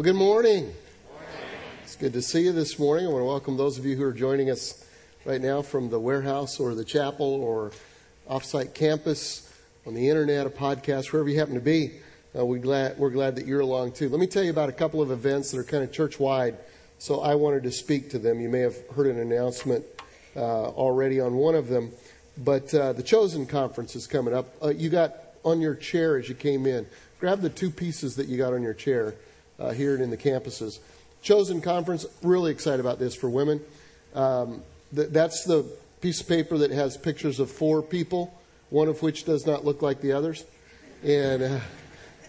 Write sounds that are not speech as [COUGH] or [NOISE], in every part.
Well, good morning. It's good to see you this morning. I want to welcome those of you who are joining us right now from the warehouse or the chapel or offsite campus, on the internet, a podcast, wherever you happen to be. Uh, we glad, we're glad that you're along too. Let me tell you about a couple of events that are kind of church wide. So I wanted to speak to them. You may have heard an announcement uh, already on one of them, but uh, the Chosen Conference is coming up. Uh, you got on your chair as you came in. Grab the two pieces that you got on your chair uh, here and in the campuses. Chosen Conference, really excited about this for women. Um, th- that's the piece of paper that has pictures of four people, one of which does not look like the others. And uh,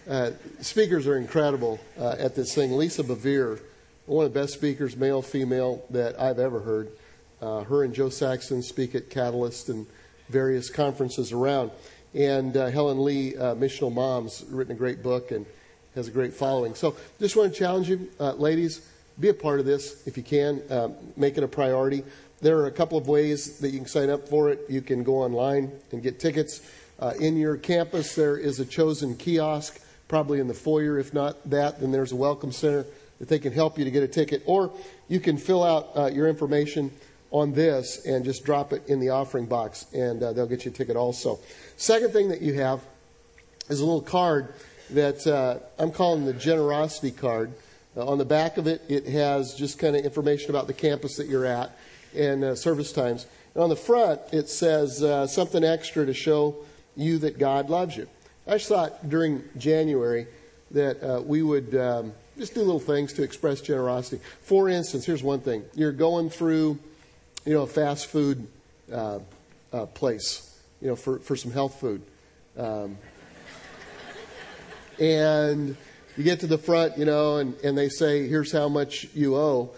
uh, speakers are incredible uh, at this thing. Lisa Bevere, one of the best speakers, male, female, that I've ever heard. Uh, her and Jo Saxton speak at Catalyst and various conferences around. And uh, Helen Lee, Missional Moms, written a great book and has a great following. So just want to challenge you, uh, ladies, be a part of this if you can. Uh, make it a priority. There are a couple of ways that you can sign up for it. You can go online and get tickets. Uh, in your campus, there is a chosen kiosk, probably in the foyer. If not that, then there's a welcome center that they can help you to get a ticket. Or you can fill out uh, your information on this and just drop it in the offering box, and uh, they'll get you a ticket also. Second thing that you have is a little card that uh, I'm calling the generosity card. Uh, on the back of it, it has just kind of information about the campus that you're at and uh, service times. And on the front, it says uh, something extra to show you that God loves you. I just thought during January that uh, we would um, just do little things to express generosity. For instance, here's one thing: you're going through, you know, a fast food uh, place, you know, for for some health food. Um, and you get to the front, you know, and, and they say, here's how much you owe.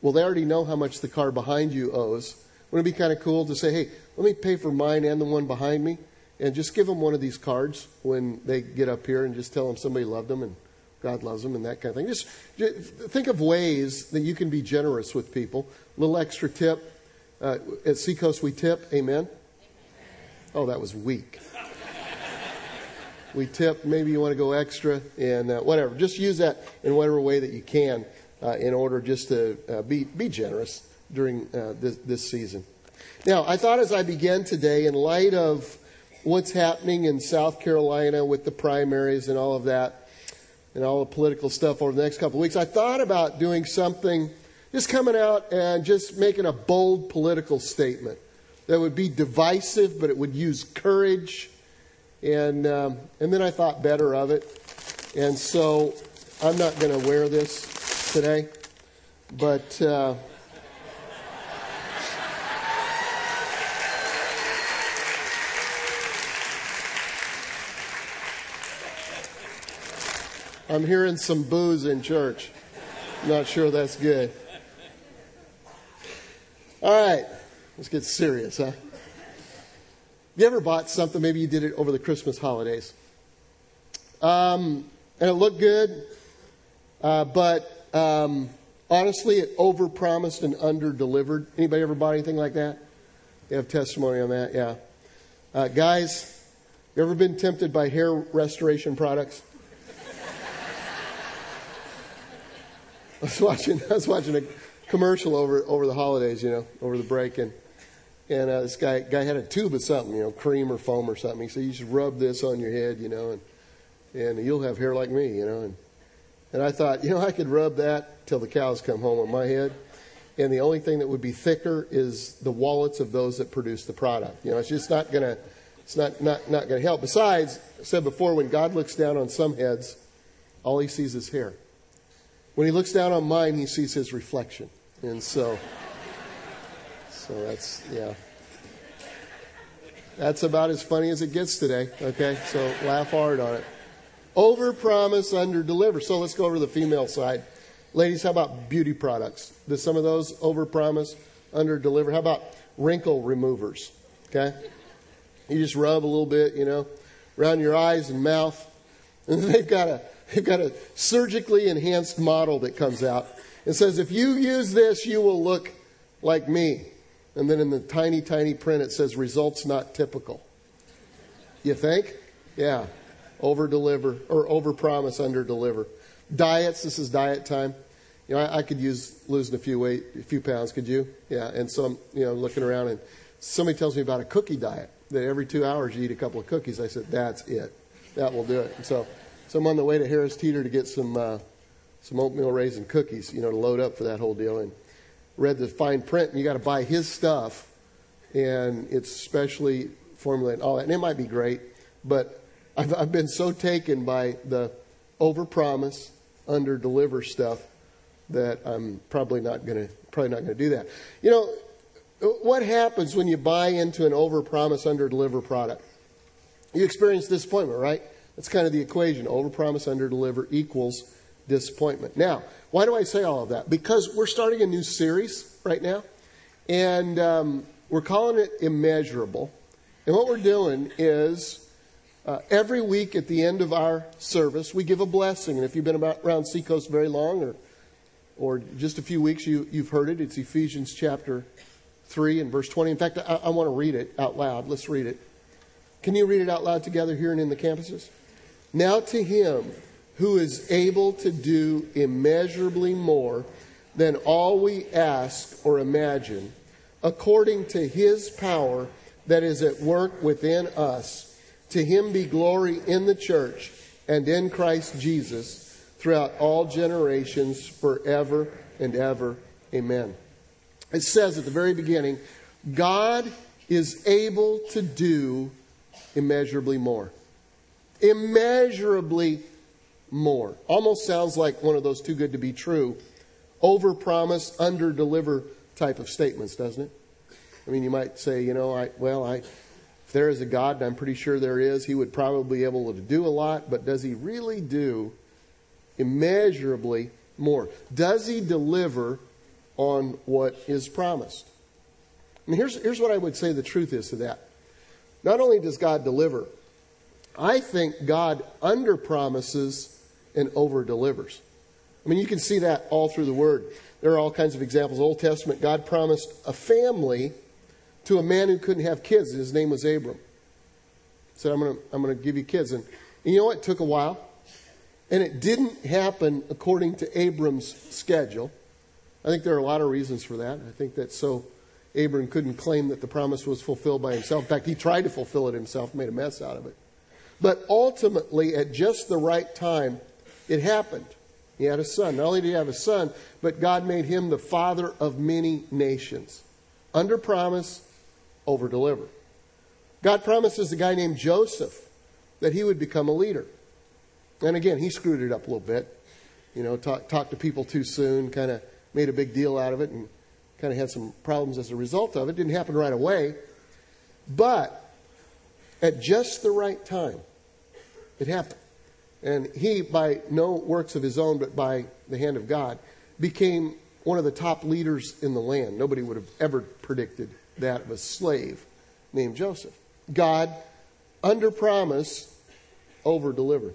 Well, they already know how much the car behind you owes. Wouldn't it be kind of cool to say, hey, let me pay for mine and the one behind me? And just give them one of these cards when they get up here and just tell them somebody loved them and God loves them and that kind of thing. Just, just think of ways that you can be generous with people. A little extra tip. Uh, at Seacoast, we tip. Amen? Oh, that was weak we tip. Maybe you want to go extra and uh, whatever. Just use that in whatever way that you can uh, in order just to uh, be, be generous during uh, this, this season. Now, I thought as I began today, in light of what's happening in South Carolina with the primaries and all of that, and all the political stuff over the next couple of weeks, I thought about doing something, just coming out and just making a bold political statement that would be divisive, but it would use courage and, um, and then I thought better of it. And so I'm not going to wear this today. But. Uh, I'm hearing some boos in church. Not sure that's good. All right, let's get serious, huh? You ever bought something? Maybe you did it over the Christmas holidays. Um, and it looked good, uh, but um, honestly, it overpromised and under-delivered. Anybody ever bought anything like that? You have testimony on that? Yeah. Uh, guys, you ever been tempted by hair restoration products? [LAUGHS] I was watching. I was watching a commercial over over the holidays. You know, over the break, and and uh, this guy guy had a tube of something, you know, cream or foam or something. He said, "You should rub this on your head, you know, and and you'll have hair like me, you know." And and I thought, you know, I could rub that till the cows come home on my head. And the only thing that would be thicker is the wallets of those that produce the product. You know, it's just not gonna, it's not not not gonna help. Besides, I said before, when God looks down on some heads, all he sees is hair. When he looks down on mine, he sees his reflection. And so. So that's, yeah. That's about as funny as it gets today, okay? So laugh hard on it. Over promise, under deliver. So let's go over the female side. Ladies, how about beauty products? Does some of those over promise, under deliver? How about wrinkle removers? Okay? You just rub a little bit, you know, around your eyes and mouth. And [LAUGHS] they've got a they've got a surgically enhanced model that comes out and says if you use this, you will look like me. And then in the tiny, tiny print, it says results not typical. You think? Yeah. Over deliver, or over promise, under deliver. Diets, this is diet time. You know, I, I could use losing a few weight, a few pounds, could you? Yeah, and so I'm, you know, looking around and somebody tells me about a cookie diet, that every two hours you eat a couple of cookies. I said, that's it. That will do it. And so, so I'm on the way to Harris Teeter to get some, uh, some oatmeal raisin cookies, you know, to load up for that whole deal. And read the fine print, and you got to buy his stuff, and it's specially formulated and all that. And it might be great, but I've, I've been so taken by the overpromise, under deliver stuff that I'm probably not going to probably not going to do that. You know, what happens when you buy into an overpromise, under deliver product? You experience disappointment, right? That's kind of the equation. Overpromise, under deliver equals disappointment. Now, why do I say all of that? Because we're starting a new series right now, and um, we're calling it Immeasurable. And what we're doing is uh, every week at the end of our service, we give a blessing. And if you've been about, around Seacoast very long or, or just a few weeks, you, you've heard it. It's Ephesians chapter 3 and verse 20. In fact, I, I want to read it out loud. Let's read it. Can you read it out loud together here and in the campuses? Now to him who is able to do immeasurably more than all we ask or imagine, according to his power that is at work within us. To him be glory in the church and in Christ Jesus throughout all generations, forever and ever. Amen. It says at the very beginning, God is able to do immeasurably more. Immeasurably more. Almost sounds like one of those too good to be true, over promise, under deliver type of statements, doesn't it? I mean, you might say, you know, I, well, I, if there is a God, and I'm pretty sure there is, he would probably be able to do a lot, but does he really do immeasurably more? Does he deliver on what is promised? And here's, here's what I would say the truth is to that. Not only does God deliver, I think God under promises and over delivers. I mean, you can see that all through the Word. There are all kinds of examples. Old Testament, God promised a family to a man who couldn't have kids. His name was Abram. He said, I'm going to I'm going to give you kids. And, and you know what? It took a while. And it didn't happen according to Abram's schedule. I think there are a lot of reasons for that. I think that so Abram couldn't claim that the promise was fulfilled by himself. In fact, he tried to fulfill it himself, made a mess out of it. But ultimately, at just the right time, it happened. He had a son. Not only did he have a son, but God made him the father of many nations. Under promise, over deliver. God promises a guy named Joseph that he would become a leader. And again, he screwed it up a little bit. You know, talked talk to people too soon, kind of made a big deal out of it, and kind of had some problems as a result of it. Didn't happen right away. But at just the right time, it happened. And he, by no works of his own, but by the hand of God, became one of the top leaders in the land. Nobody would have ever predicted that of a slave named Joseph. God, under promise, over delivered.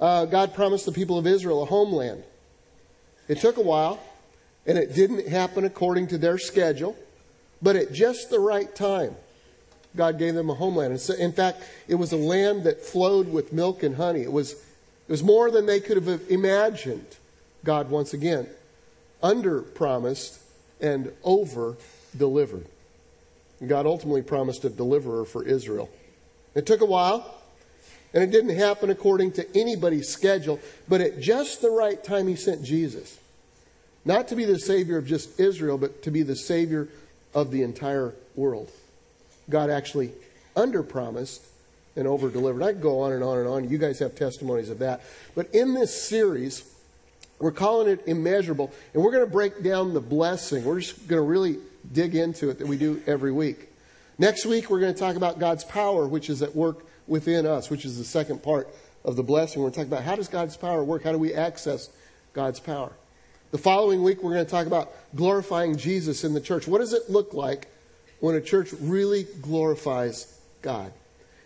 Uh, God promised the people of Israel a homeland. It took a while, and it didn't happen according to their schedule, but at just the right time, God gave them a homeland. In fact, it was a land that flowed with milk and honey. It was, it was more than they could have imagined. God, once again, under promised and over delivered. God ultimately promised a deliverer for Israel. It took a while, and it didn't happen according to anybody's schedule, but at just the right time, He sent Jesus. Not to be the Savior of just Israel, but to be the Savior of the entire world. God actually underpromised and over delivered. I could go on and on and on. You guys have testimonies of that. But in this series, we're calling it immeasurable, and we're going to break down the blessing. We're just going to really dig into it that we do every week. Next week, we're going to talk about God's power, which is at work within us, which is the second part of the blessing. We're going to talk about how does God's power work? How do we access God's power? The following week, we're going to talk about glorifying Jesus in the church. What does it look like when a church really glorifies God?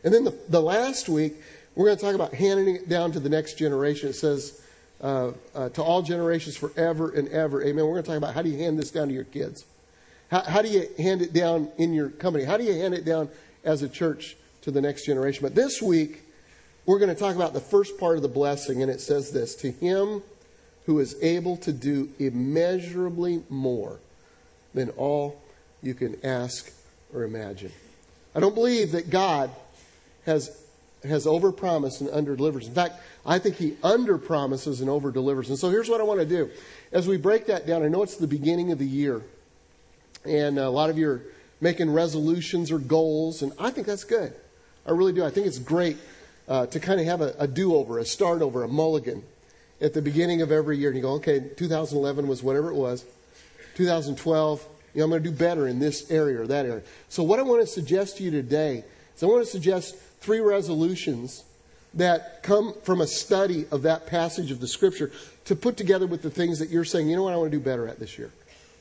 And then the, the last week, we're going to talk about handing it down to the next generation. It says, uh, uh, to all generations forever and ever. Amen. We're going to talk about how do you hand this down to your kids? How, how do you hand it down in your company? How do you hand it down as a church to the next generation? But this week, we're going to talk about the first part of the blessing, and it says this To him who is able to do immeasurably more than all you can ask or imagine. I don't believe that God has has overpromised and underdelivers. In fact, I think he underpromises and overdelivers. And so here's what I want to do. As we break that down, I know it's the beginning of the year, and a lot of you are making resolutions or goals, and I think that's good. I really do. I think it's great uh, to kind of have a, a do over, a start over, a mulligan at the beginning of every year. And you go, okay, 2011 was whatever it was. 2012, you know, I'm going to do better in this area or that area. So, what I want to suggest to you today is I want to suggest three resolutions that come from a study of that passage of the scripture to put together with the things that you're saying, you know what, I want to do better at this year.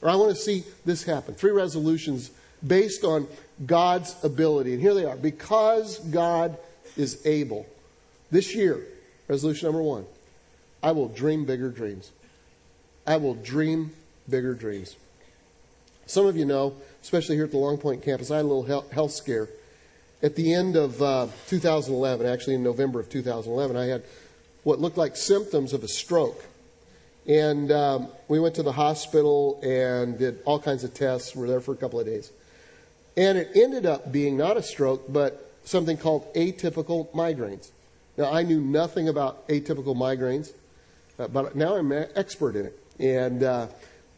Or I want to see this happen. Three resolutions based on God's ability. And here they are. Because God is able. This year, resolution number one I will dream bigger dreams. I will dream bigger dreams. Some of you know, especially here at the Long Point campus, I had a little health scare. At the end of uh, 2011, actually in November of 2011, I had what looked like symptoms of a stroke. And um, we went to the hospital and did all kinds of tests. We were there for a couple of days. And it ended up being not a stroke, but something called atypical migraines. Now, I knew nothing about atypical migraines, uh, but now I'm an expert in it. And uh,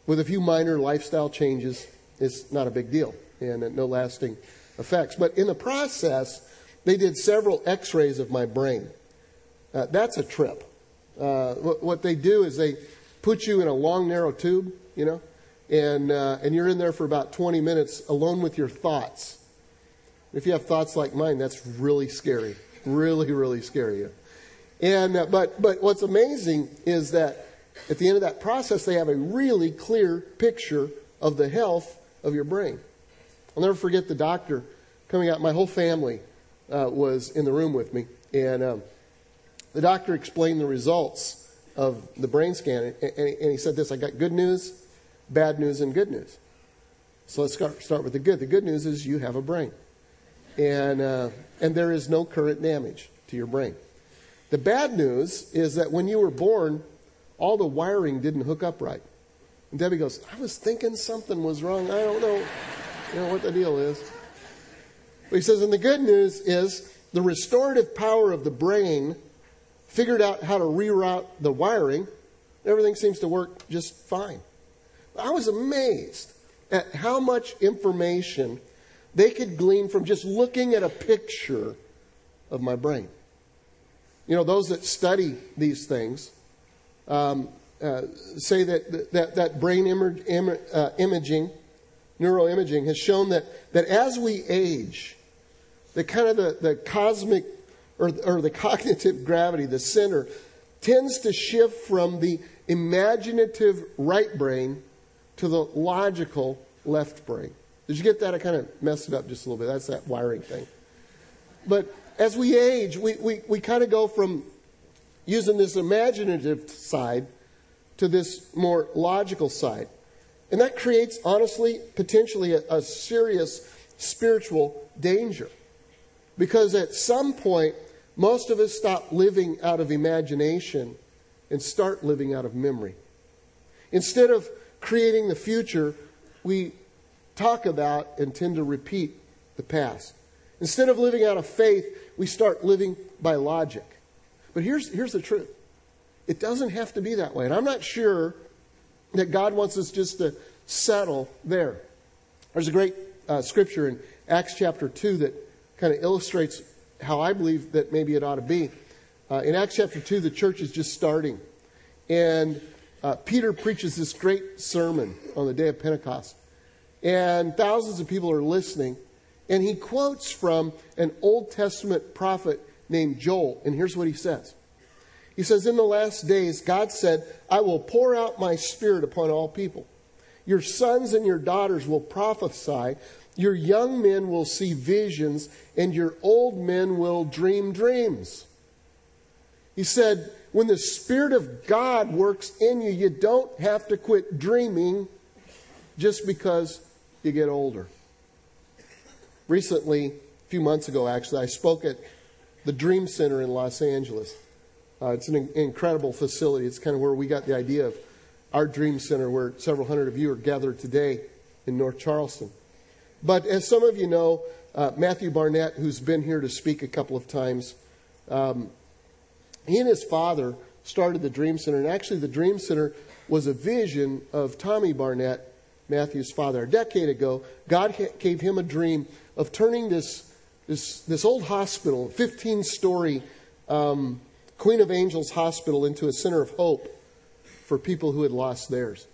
with a few minor lifestyle changes, it's not a big deal and no lasting effects. But in the process, they did several x rays of my brain. Uh, that's a trip. Uh, what, what, they do is they put you in a long, narrow tube, you know, and, uh, and you're in there for about 20 minutes alone with your thoughts. If you have thoughts like mine, that's really scary. Really, really scary. And, uh, but, but what's amazing is that at the end of that process, they have a really clear picture of the health of your brain. I'll never forget the doctor coming out. My whole family uh, was in the room with me, and um, the doctor explained the results of the brain scan, and, and he said this I got good news, bad news, and good news. So let's start, with the good. The good news is you have a brain, and, uh, and there is no current damage to your brain. The bad news is that when you were born, all the wiring didn't hook up right. And Debbie goes, I was thinking something was wrong. I don't know, you know what the deal is. But he says, and the good news is the restorative power of the brain figured out how to reroute the wiring. Everything seems to work just fine. I was amazed at how much information they could glean from just looking at a picture of my brain. You know, those that study these things um, uh, say that, that, that brain Im- uh, imaging, neuroimaging, has shown that, that as we age, the kind of the, the cosmic or, or the [LAUGHS] cognitive gravity, the center, tends to shift from the imaginative right brain to the logical left brain. Did you get that? I kind of messed it up just a little bit. That's that wiring thing. But as we age, we, we, we kind of go from using this imaginative side to this more logical side. And that creates, honestly, potentially a, a serious spiritual danger. Because at some point, most of us stop living out of imagination and start living out of memory. Instead of creating the future, we talk about and tend to repeat the past. Instead of living out of faith, we start living by logic. But here's, here's the truth it doesn't have to be that way. And I'm not sure that God wants us just to settle there. There's a great uh, scripture in Acts chapter 2 that kind of illustrates how I believe that maybe it ought to be. Uh, in Acts chapter 2, the church is just starting. And uh, Peter preaches this great sermon on the day of Pentecost. And thousands of people are listening. And he quotes from an Old Testament prophet named Joel. And here's what he says He says, In the last days, God said, I will pour out my spirit upon all people. Your sons and your daughters will prophesy. Your young men will see visions, and your old men will dream dreams. He said, when the Spirit of God works in you, you don't have to quit dreaming just because you get older. Recently, a few months ago actually, I spoke at the Dream Center in Los Angeles. Uh, it's an in- incredible facility. It's kind of where we got the idea of our Dream Center, where several hundred of you are gathered today in North Charleston. But as some of you know, uh, Matthew Barnett, who's been here to speak a couple of times, um, he and his father started the Dream Center. And actually, the Dream Center was a vision of Tommy Barnett, Matthew's father. A decade ago, God gave him a dream of turning this, this, this old hospital, 15 story um, Queen of Angels Hospital, into a center of hope for people who had lost theirs.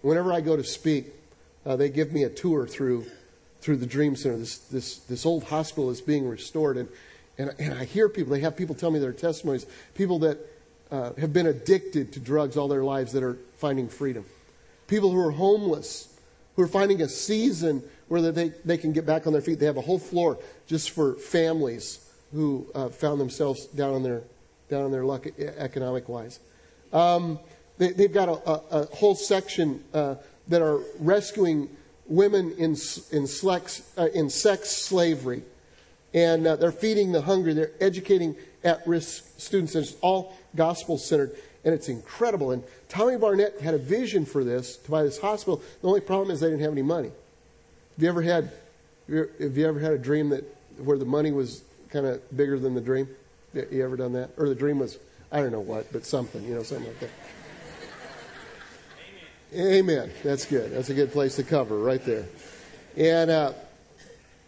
Whenever I go to speak, uh, they give me a tour through through the Dream Center. This this this old hospital is being restored, and and, and I hear people. They have people tell me their testimonies. People that uh, have been addicted to drugs all their lives that are finding freedom. People who are homeless, who are finding a season where they, they can get back on their feet. They have a whole floor just for families who uh, found themselves down on their, down on their luck economic wise. Um, they, have got a, a, a, whole section uh, that are rescuing women in, in, sex, uh, in sex slavery. And uh, they're feeding the hungry. They're educating at risk students. And it's all gospel centered, and it's incredible. And Tommy Barnett had a vision for this to buy this hospital. The only problem is they didn't have any money. Have you ever had, have you ever had a dream that where the money was kind of bigger than the dream? You ever done that? Or the dream was, I don't know what, but something, you know, something like that. Amen. Amen. That's good. That's a good place to cover right there. And, uh,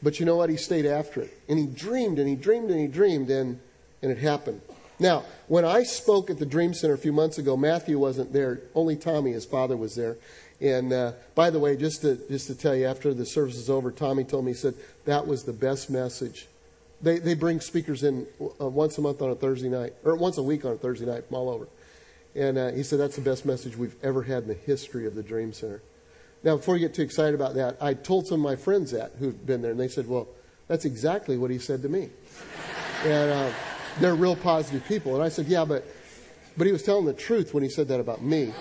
but you know what? He stayed after it. And he dreamed and he dreamed and he dreamed and, and it happened. Now, when I spoke at the Dream Center a few months ago, Matthew wasn't there. Only Tommy, his father, was there. And uh, by the way, just to just to tell you, after the service is over, Tommy told me he said that was the best message. They they bring speakers in uh, once a month on a Thursday night, or once a week on a Thursday night from all over. And uh, he said that's the best message we've ever had in the history of the Dream Center. Now, before you get too excited about that, I told some of my friends that who've been there, and they said, "Well, that's exactly what he said to me." [LAUGHS] and uh, they're real positive people. And I said, yeah, but, but he was telling the truth when he said that about me.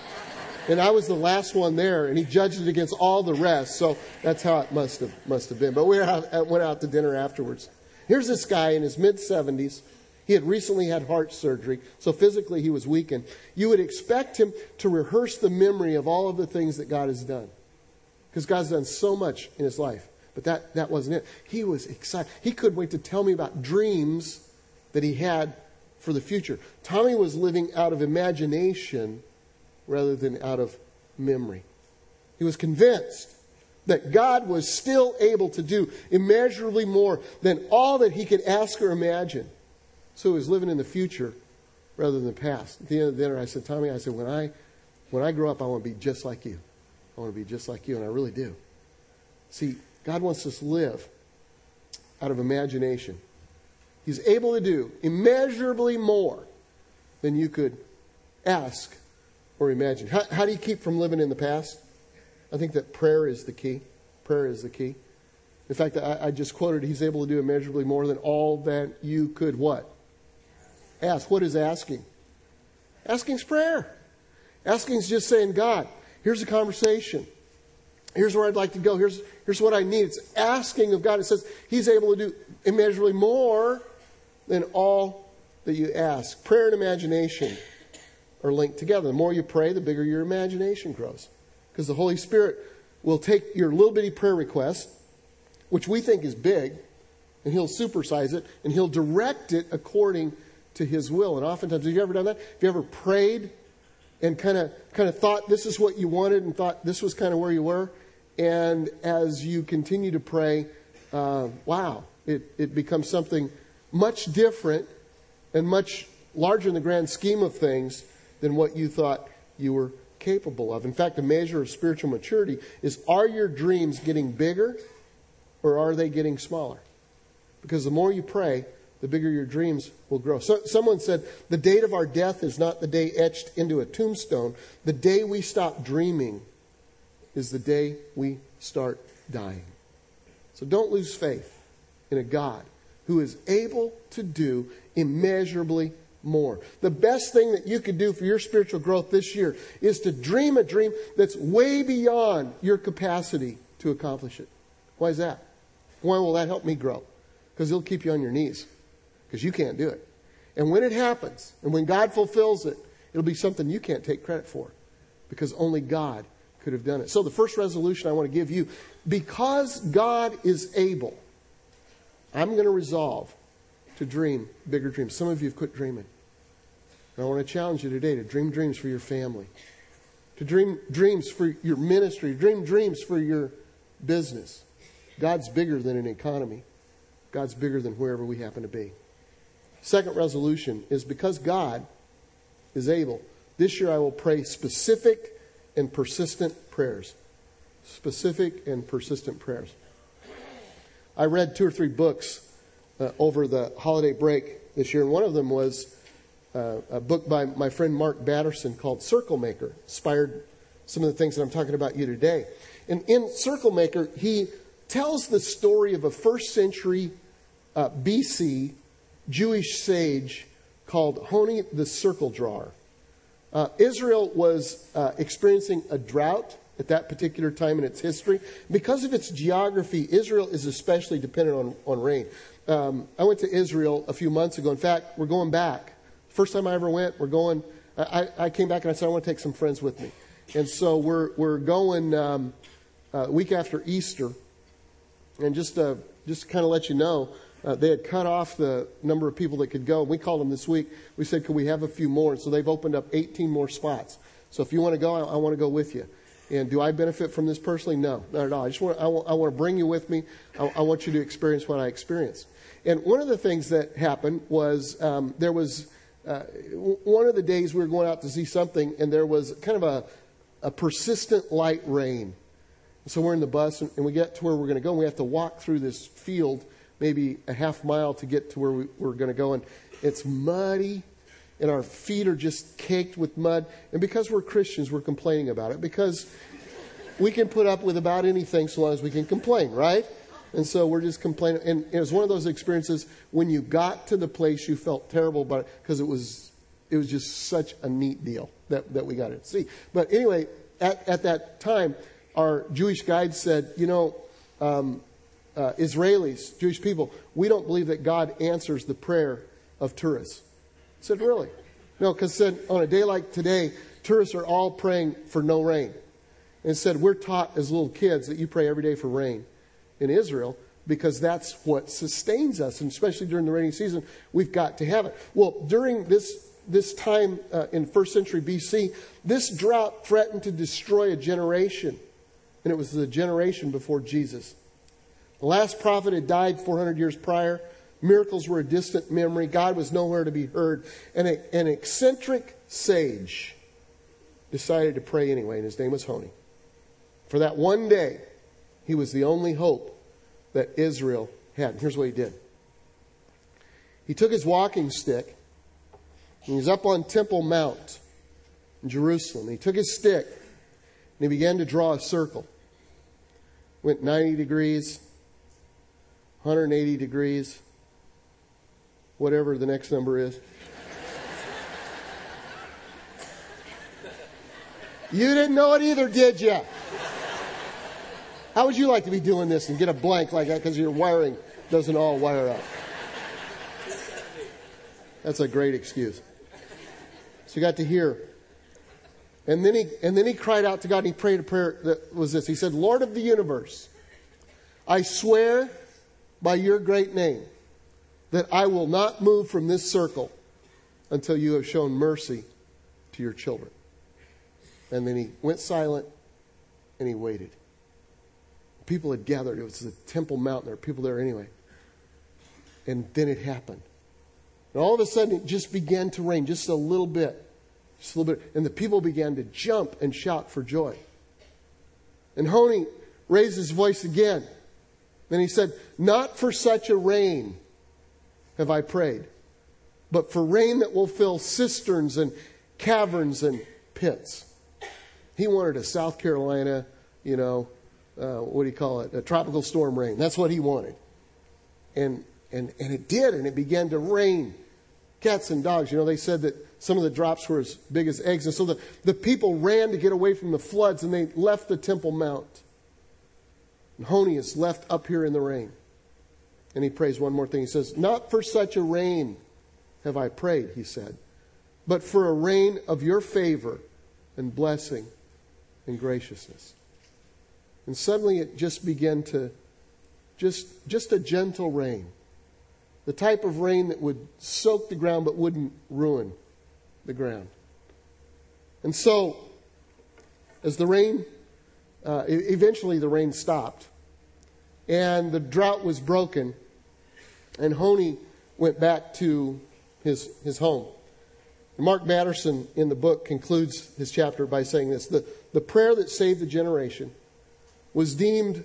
And I was the last one there, and he judged it against all the rest. So that's how it must have, must have been. But we out, uh, went out to dinner afterwards. Here's this guy in his mid 70s. He had recently had heart surgery, so physically he was weakened. You would expect him to rehearse the memory of all of the things that God has done. Because God's done so much in his life. But that, that wasn't it. He was excited. He couldn't wait to tell me about dreams that he had for the future. Tommy was living out of imagination rather than out of memory. He was convinced that God was still able to do immeasurably more than all that he could ask or imagine. So he was living in the future rather than the past. At the end of the dinner, I said, Tommy, I said, when I, when I grow up, I want to be just like you. I want to be just like you, and I really do. See, God wants us to live out of imagination. He's able to do immeasurably more than you could ask or imagine. How, how do you keep from living in the past? I think that prayer is the key. Prayer is the key. In fact, I, I just quoted, He's able to do immeasurably more than all that you could what? Ask. What is asking? Asking's prayer. Asking is just saying, God, here's a conversation. Here's where I'd like to go. Here's, here's what I need. It's asking of God. It says He's able to do immeasurably more than all that you ask. Prayer and imagination are linked together. The more you pray, the bigger your imagination grows. Because the Holy Spirit will take your little bitty prayer request, which we think is big, and He'll supersize it, and He'll direct it according to His will. And oftentimes, have you ever done that? Have you ever prayed and kind of kind of thought this is what you wanted and thought this was kind of where you were? And as you continue to pray, uh, wow, it, it becomes something much different and much larger in the grand scheme of things than what you thought you were capable of. In fact, a measure of spiritual maturity is are your dreams getting bigger or are they getting smaller? Because the more you pray, the bigger your dreams will grow. So, someone said, The date of our death is not the day etched into a tombstone. The day we stop dreaming is the day we start dying. So don't lose faith in a God who is able to do immeasurably more. The best thing that you could do for your spiritual growth this year is to dream a dream that's way beyond your capacity to accomplish it. Why is that? Why will that help me grow? Because it'll keep you on your knees. because you can't do it. And when it happens, and when God fulfills it, it'll be something you can't take credit for because only God could have done it. So the first resolution I want to give you, because God is able, I'm going to resolve to dream bigger dreams. Some of you have quit dreaming. And I want to challenge you today to dream dreams for your family, to dream dreams for your ministry, dream dreams for your business. God's bigger than an economy. God's bigger than wherever we happen to be. Second resolution is because God is able, this year I will pray specific and persistent prayers. Specific and persistent prayers. I read two or three books uh, over the holiday break this year, and one of them was uh, a book by my friend Mark Batterson called Circle Maker, inspired some of the things that I'm talking about you today. And in Circle Maker, he tells the story of a first century uh, BC Jewish sage called Honi the Circle Drawer. Uh, Israel was uh, experiencing a drought at that particular time in its history. Because of its geography, Israel is especially dependent on, on rain. Um, I went to Israel a few months ago. In fact, we're going back. First time I ever went, we're going. I, I came back and I said, I want to take some friends with me. And so we're, we're going um, uh, week after Easter. And just, uh, just to kind of let you know, uh, they had cut off the number of people that could go. We called them this week. We said, could we have a few more? And so they've opened up 18 more spots. So if you want to go, I, I want to go with you. And do I benefit from this personally? No, not at all. I just want, I want, I want to bring you with me. I, I, want you to experience what I experienced. And one of the things that happened was um, there was uh, one of the days we were going out to see something, and there was kind of a, a persistent light rain. So we're in the bus, and, and we get to where we're going to go, and we have to walk through this field maybe a half mile to get to where we, we're going to go. And it's muddy, and our feet are just caked with mud. And because we're Christians, we're complaining about it because we can put up with about anything so long as we can complain, right? And so we're just complaining. And it was one of those experiences when you got to the place, you felt terrible about it because it was, it was just such a neat deal that, that we got to see. But anyway, at, at that time, our Jewish guide said, you know, um, uh, Israelis, Jewish people, we don't believe that God answers the prayer of tourists. Said, really? No, because said on a day like today, tourists are all praying for no rain. And said, we're taught as little kids that you pray every day for rain in Israel because that's what sustains us. And especially during the rainy season, we've got to have it. Well, during this, this time uh, in first century BC, this drought threatened to destroy a generation. And it was the generation before Jesus. The last prophet had died 400 years prior. Miracles were a distant memory. God was nowhere to be heard. And an eccentric sage decided to pray anyway, and his name was Honi. For that one day, he was the only hope that Israel had. And here's what he did he took his walking stick, and he was up on Temple Mount in Jerusalem. He took his stick, and he began to draw a circle. Went 90 degrees, 180 degrees, whatever the next number is. you didn't know it either, did you? How would you like to be doing this and get a blank like that because your wiring doesn't all wire up? That's a great excuse. So you got to hear. And then he, and then he cried out to God and he prayed a prayer that was this. He said, Lord of the universe, I swear by your great name that I will not move from this circle until you have shown mercy to your children. And then he went silent and he waited. People had gathered. It was the Temple Mountain. There were people there anyway. And then it happened. And all of a sudden, it just began to rain, just a little bit. Just a little bit. And the people began to jump and shout for joy. And Honi raised his voice again. Then he said, Not for such a rain have I prayed, but for rain that will fill cisterns and caverns and pits. He wanted a South Carolina, you know, uh, what do you call it? A tropical storm rain. That's what he wanted. And, and, and it did, and it began to rain. Cats and dogs, you know, they said that some of the drops were as big as eggs. And so the, the people ran to get away from the floods, and they left the Temple Mount. And Honi is left up here in the rain. And he prays one more thing. He says, Not for such a rain have I prayed, he said, but for a rain of your favor and blessing and graciousness. And suddenly it just began to, just, just a gentle rain. The type of rain that would soak the ground but wouldn't ruin the ground. And so, as the rain, uh, eventually the rain stopped, and the drought was broken, and Honi went back to his, his home. Mark Batterson in the book concludes his chapter by saying this the, the prayer that saved the generation was deemed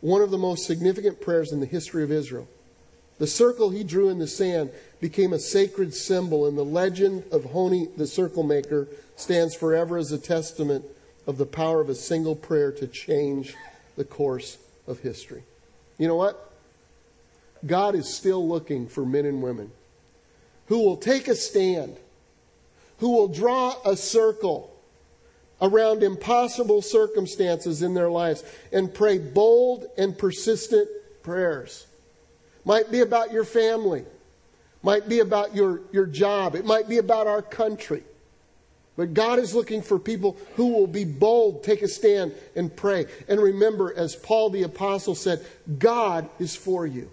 one of the most significant prayers in the history of Israel. The circle he drew in the sand became a sacred symbol, and the legend of Honi, the circle maker, stands forever as a testament of the power of a single prayer to change the course of history. You know what? God is still looking for men and women who will take a stand, who will draw a circle around impossible circumstances in their lives and pray bold and persistent prayers. Might be about your family, might be about your, your job, it might be about our country. But God is looking for people who will be bold, take a stand, and pray. And remember, as Paul the Apostle said, God is for you.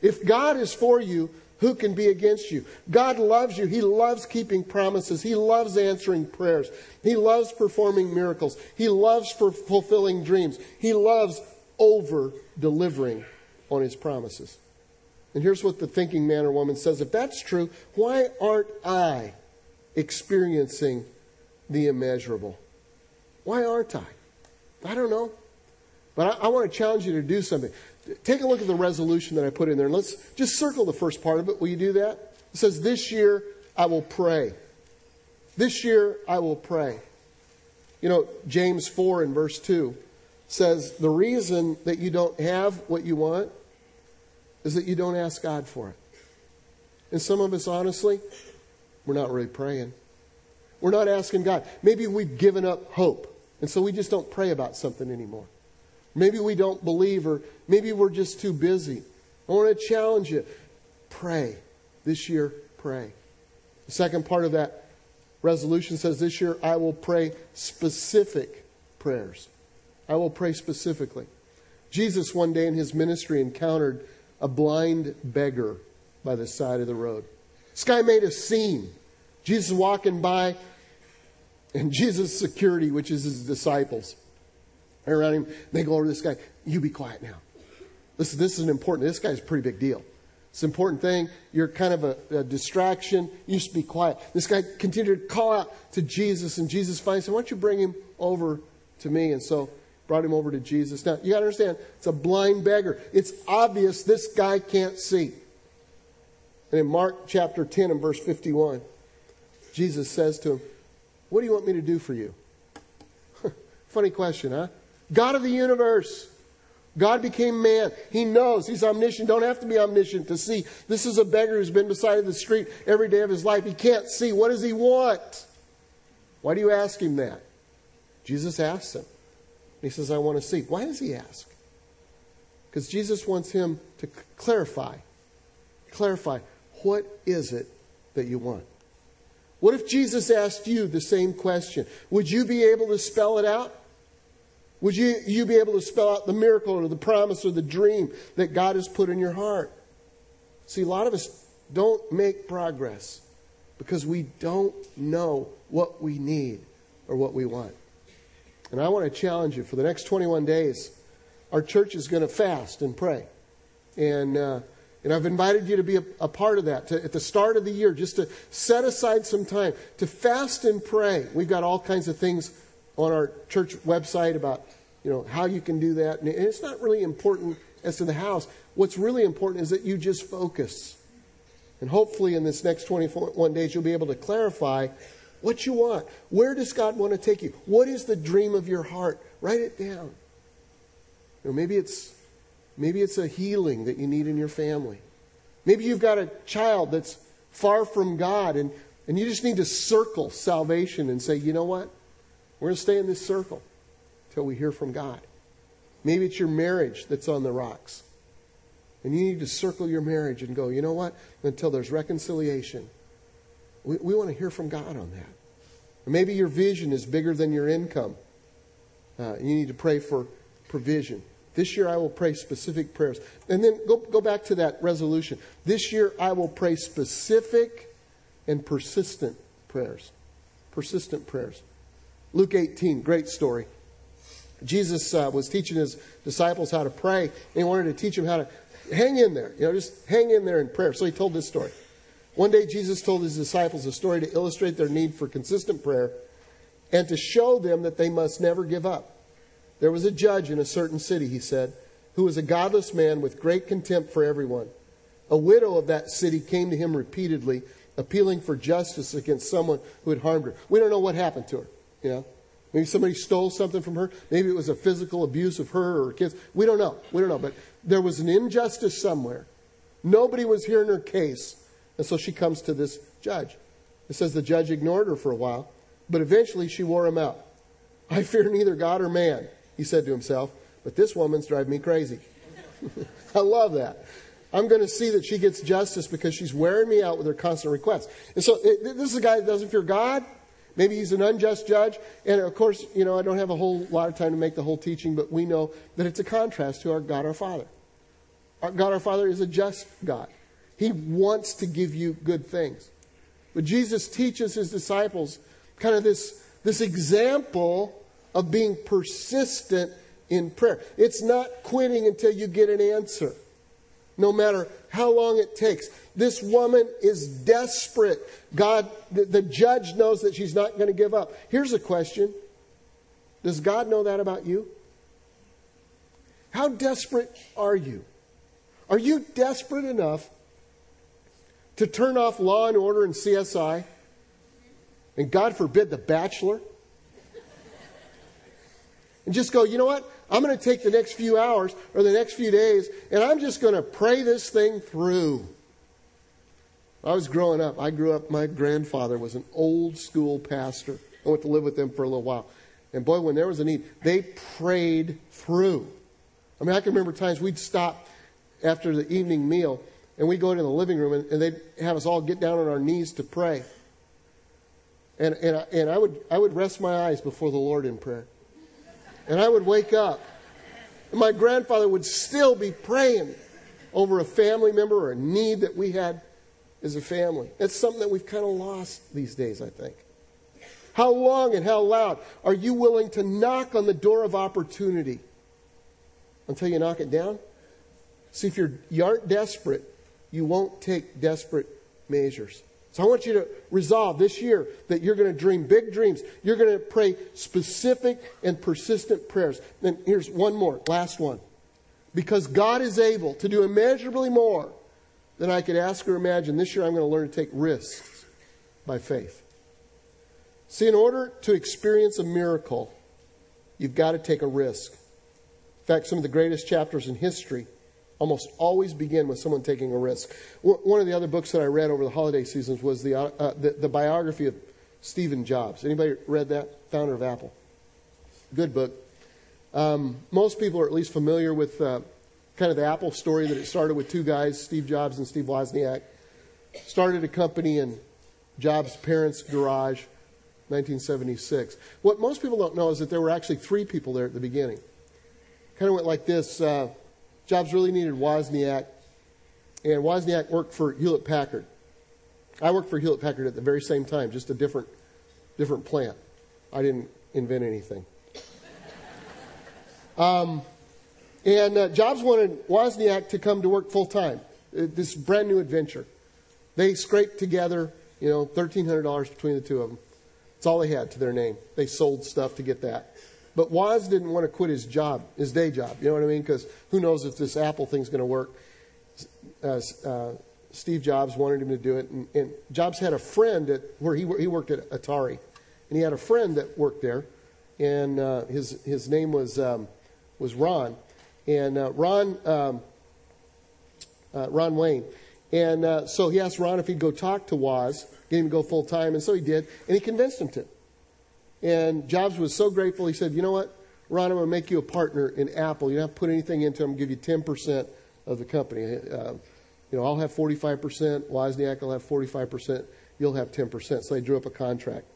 If God is for you, who can be against you? God loves you. He loves keeping promises. He loves answering prayers. He loves performing miracles. He loves fulfilling dreams. He loves over delivering on his promises. And here's what the thinking man or woman says if that's true, why aren't I experiencing the immeasurable? Why aren't I? I don't know. But I, I want to challenge you to do something. Take a look at the resolution that I put in there, and let's just circle the first part of it. Will you do that? It says, This year I will pray. This year I will pray. You know, James 4 and verse 2 says, The reason that you don't have what you want is that you don't ask God for it. And some of us, honestly, we're not really praying. We're not asking God. Maybe we've given up hope, and so we just don't pray about something anymore. Maybe we don't believe, or maybe we're just too busy. I want to challenge you pray. This year, pray. The second part of that resolution says this year I will pray specific prayers. I will pray specifically. Jesus, one day in his ministry, encountered a blind beggar by the side of the road. This guy made a scene. Jesus walking by, and Jesus' security, which is his disciples, around him. They go over to this guy. You be quiet now. This, this is an important. This guy's a pretty big deal. It's an important thing. You're kind of a, a distraction. You should be quiet. This guy continued to call out to Jesus, and Jesus finally said, Why don't you bring him over to me? And so brought him over to Jesus. Now, you got to understand, it's a blind beggar. It's obvious this guy can't see. And in Mark chapter 10 and verse 51, Jesus says to him, What do you want me to do for you? [LAUGHS] Funny question, huh? God of the universe. God became man. He knows. He's omniscient. Don't have to be omniscient to see. This is a beggar who's been beside the street every day of his life. He can't see. What does he want? Why do you ask him that? Jesus asks him. He says, I want to see. Why does he ask? Because Jesus wants him to clarify. Clarify. What is it that you want? What if Jesus asked you the same question? Would you be able to spell it out? Would you, you be able to spell out the miracle or the promise or the dream that God has put in your heart? See, a lot of us don't make progress because we don't know what we need or what we want. And I want to challenge you for the next 21 days, our church is going to fast and pray. And, uh, and I've invited you to be a, a part of that to, at the start of the year, just to set aside some time to fast and pray. We've got all kinds of things on our church website about you know how you can do that. And it's not really important as to the house. What's really important is that you just focus. And hopefully, in this next 21 days, you'll be able to clarify what you want. Where does God want to take you? What is the dream of your heart? Write it down. You know, maybe it's maybe it's a healing that you need in your family. Maybe you've got a child that's far from God and, and you just need to circle salvation and say, you know what? We're going to stay in this circle until we hear from God. Maybe it's your marriage that's on the rocks. And you need to circle your marriage and go, you know what? Until there's reconciliation. We, we want to hear from God on that. Or maybe your vision is bigger than your income. Uh, you need to pray for provision. This year I will pray specific prayers. And then go, go back to that resolution. This year I will pray specific and persistent prayers. Persistent prayers. Luke 18, great story. Jesus uh, was teaching his disciples how to pray, and he wanted to teach them how to hang in there. You know, just hang in there in prayer. So he told this story. One day, Jesus told his disciples a story to illustrate their need for consistent prayer and to show them that they must never give up. There was a judge in a certain city, he said, who was a godless man with great contempt for everyone. A widow of that city came to him repeatedly, appealing for justice against someone who had harmed her. We don't know what happened to her. Know, maybe somebody stole something from her. Maybe it was a physical abuse of her or her kids. We don't know. We don't know. But there was an injustice somewhere. Nobody was hearing her case. And so she comes to this judge. It says the judge ignored her for a while, but eventually she wore him out. I fear neither God or man, he said to himself, but this woman's driving me crazy. [LAUGHS] I love that. I'm going to see that she gets justice because she's wearing me out with her constant requests. And so it, this is a guy that doesn't fear God. Maybe he's an unjust judge. And of course, you know, I don't have a whole lot of time to make the whole teaching, but we know that it's a contrast to our God our Father. Our God our Father is a just God. He wants to give you good things. But Jesus teaches his disciples kind of this, this example of being persistent in prayer. It's not quitting until you get an answer, no matter how long it takes. This woman is desperate. God, the, the judge knows that she's not going to give up. Here's a question Does God know that about you? How desperate are you? Are you desperate enough to turn off Law and Order and CSI? And God forbid, The Bachelor? And just go, you know what? I'm going to take the next few hours or the next few days and I'm just going to pray this thing through. I was growing up. I grew up, my grandfather was an old school pastor. I went to live with him for a little while. And boy, when there was a need, they prayed through. I mean, I can remember times we'd stop after the evening meal and we'd go into the living room and, and they'd have us all get down on our knees to pray. And, and, I, and I, would, I would rest my eyes before the Lord in prayer. And I would wake up. And my grandfather would still be praying over a family member or a need that we had as a family. That's something that we've kind of lost these days, I think. How long and how loud are you willing to knock on the door of opportunity until you knock it down? See, if you're, you aren't desperate, you won't take desperate measures. So I want you to resolve this year that you're going to dream big dreams. You're going to pray specific and persistent prayers. Then here's one more, last one. Because God is able to do immeasurably more than I could ask or imagine. This year I'm going to learn to take risks by faith. See, in order to experience a miracle, you've got to take a risk. In fact, some of the greatest chapters in history almost always begin with someone taking a risk. One of the other books that I read over the holiday seasons was the, uh, uh the, the, biography of Stephen Jobs. Anybody read that? Founder of Apple. Good book. Um, most people are at least familiar with uh, kind of the Apple story that it started with two guys, Steve Jobs and Steve Wozniak. Started a company in Jobs' parents' garage, 1976. What most people don't know is that there were actually three people there at the beginning. Kind of went like this. Uh, Jobs really needed Wozniak, and Wozniak worked for Hewlett Packard. I worked for Hewlett Packard at the very same time, just a different, different plant. I didn't invent anything. [LAUGHS] Um, and uh, Jobs wanted Wozniak to come to work full time. Uh, this brand new adventure. They scraped together, you know, $1,300 between the two of them. That's all they had to their name. They sold stuff to get that. But Woz didn't want to quit his job, his day job. You know what I mean? Because who knows if this Apple thing's going to work. Uh, uh, Steve Jobs wanted him to do it. And, and Jobs had a friend at, where he, he worked at Atari. And he had a friend that worked there. And uh, his, his name was, um, was Ron. And uh, Ron, um, uh, Ron Wayne. And uh, so he asked Ron if he'd go talk to Woz, get him to go full time. And so he did. And he convinced him to. And Jobs was so grateful. He said, You know what? Ron, I'm going to make you a partner in Apple. You don't have to put anything into to give you 10% of the company. Uh, you know, I'll have 45%, Wozniak will have 45%, you'll have 10%. So they drew up a contract.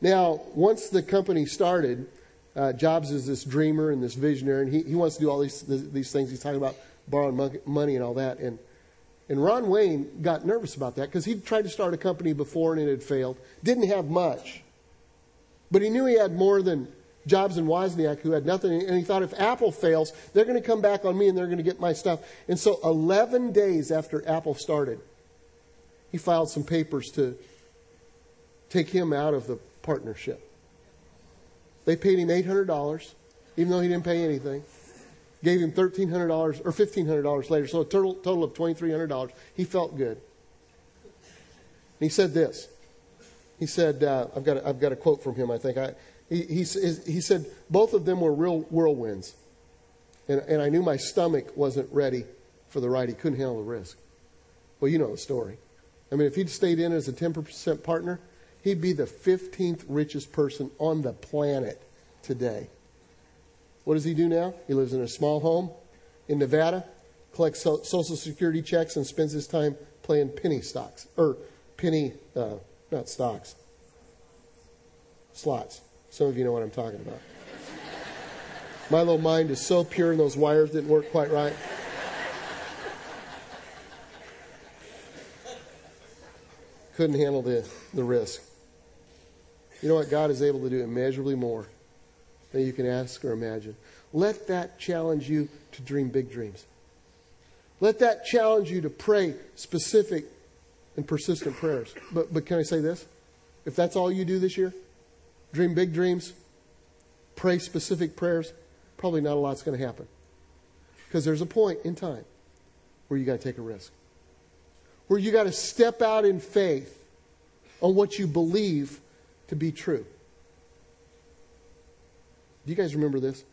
Now, once the company started, uh, Jobs is this dreamer and this visionary, and he, he wants to do all these, these things. He's talking about borrowing money and all that. And, and Ron Wayne got nervous about that because he'd tried to start a company before and it had failed. Didn't have much. But he knew he had more than Jobs and Wozniak, who had nothing. And he thought if Apple fails, they're going to come back on me and they're going to get my stuff. And so 11 days after Apple started, he filed some papers to take him out of the partnership. They paid him $800, even though he didn't pay anything. Gave him $1,300 or $1,500 later, so a total, total of $2,300. He felt good. And he said this. He said, uh, I've, got a, I've got a quote from him, I think. I, he, he, he said, both of them were real whirlwinds. And, and I knew my stomach wasn't ready for the ride. He couldn't handle the risk. Well, you know the story. I mean, if he'd stayed in as a 10% partner, he'd be the 15th richest person on the planet today. What does he do now? He lives in a small home in Nevada, collects Social Security checks, and spends his time playing penny stocks. Or penny, uh, not stocks, slots. Some of you know what I'm talking about. My little mind is so pure, and those wires didn't work quite right. Couldn't handle the, the risk. You know what? God is able to do immeasurably more than you can ask or imagine. Let that challenge you to dream big dreams. Let that challenge you to pray specific and persistent prayers. But, but can I say this? If that's all you do this year, dream big dreams, pray specific prayers, probably not a lot's going to happen. Because there's a point in time where you got to take a risk, where you got to step out in faith on what you believe to be true. Do you guys remember this?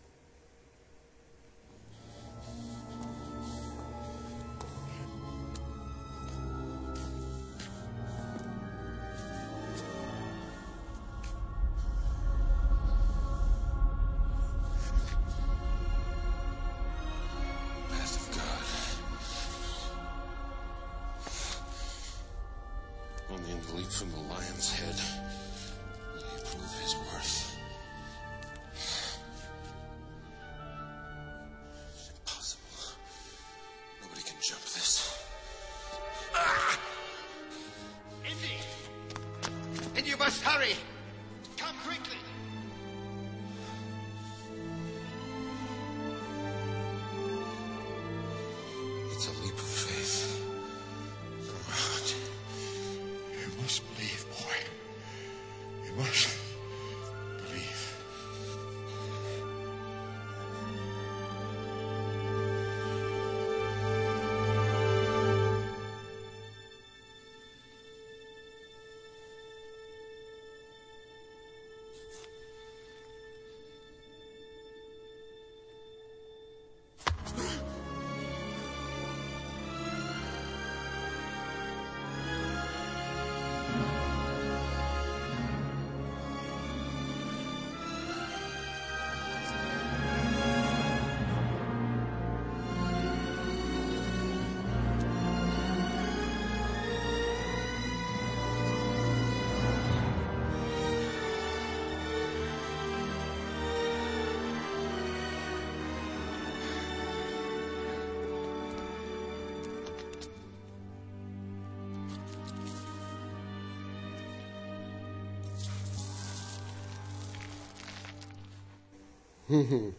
[LAUGHS]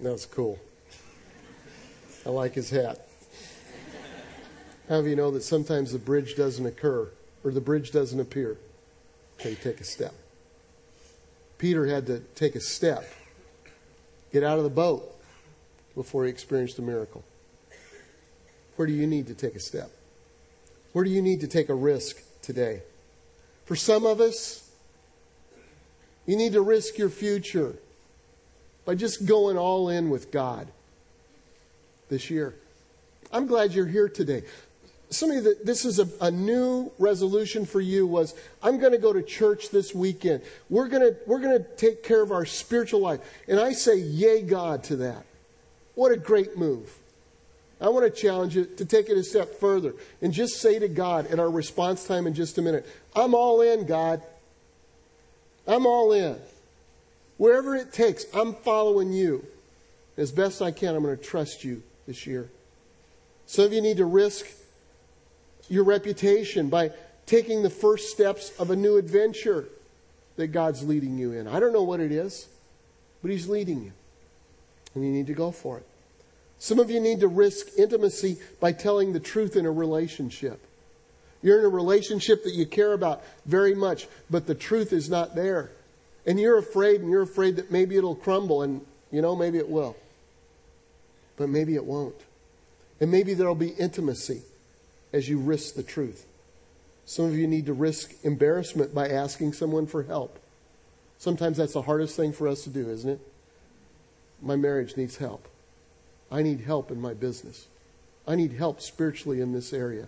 That's cool. I like his hat. How do you know that sometimes the bridge doesn't occur or the bridge doesn't appear you take a step? Peter had to take a step, get out of the boat before he experienced a miracle. Where do you need to take a step? Where do you need to take a risk today? For some of us, you need to risk your future by just going all in with God this year. I'm glad you're here today. Some of you, this is a, a new resolution for you was, I'm going to go to church this weekend. We're going to, we're going to take care of our spiritual life. And I say, yay, God, to that. What a great move. I want to challenge you to take it a step further and just say to God at our response time in just a minute, I'm all in, God. I'm all in. Wherever it takes, I'm following you. As best I can, I'm going to trust you this year. Some of you need to risk your reputation by taking the first steps of a new adventure that God's leading you in. I don't know what it is, but He's leading you. And you need to go for it. Some of you need to risk intimacy by telling the truth in a relationship. You're in a relationship that you care about very much, but the truth is not there. And you're afraid, and you're afraid that maybe it'll crumble, and you know, maybe it will. But maybe it won't. And maybe there'll be intimacy as you risk the truth. Some of you need to risk embarrassment by asking someone for help. Sometimes that's the hardest thing for us to do, isn't it? My marriage needs help. I need help in my business. I need help spiritually in this area.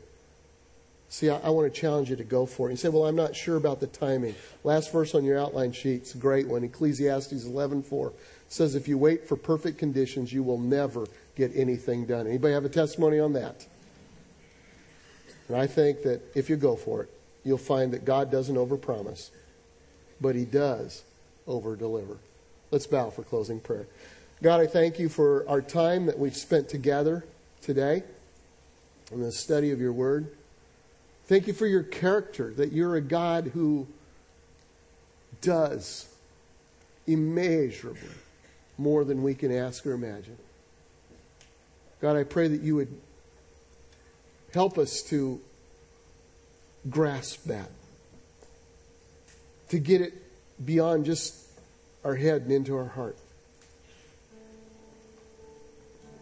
See, I, I, want to challenge you to go for it. You say, well, I'm not sure about the timing. Last verse on your outline sheet, it's a great one. Ecclesiastes 11.4 says, if you wait for perfect conditions, you will never get anything done. Anybody have a testimony on that? And I think that if you go for it, you'll find that God doesn't overpromise, but He does overdeliver. Let's bow for closing prayer. God, I thank you for our time that we've spent together today in the study of your word. Thank you for your character, that you're a God who does immeasurably more than we can ask or imagine. God, I pray that you would help us to grasp that, to get it beyond just our head and into our heart.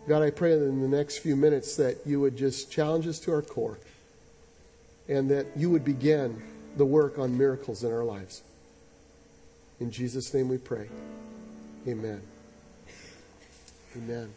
God, I pray that in the next few minutes that you would just challenge us to our core and that you would begin the work on miracles in our lives. In Jesus' name we pray. Amen. Amen.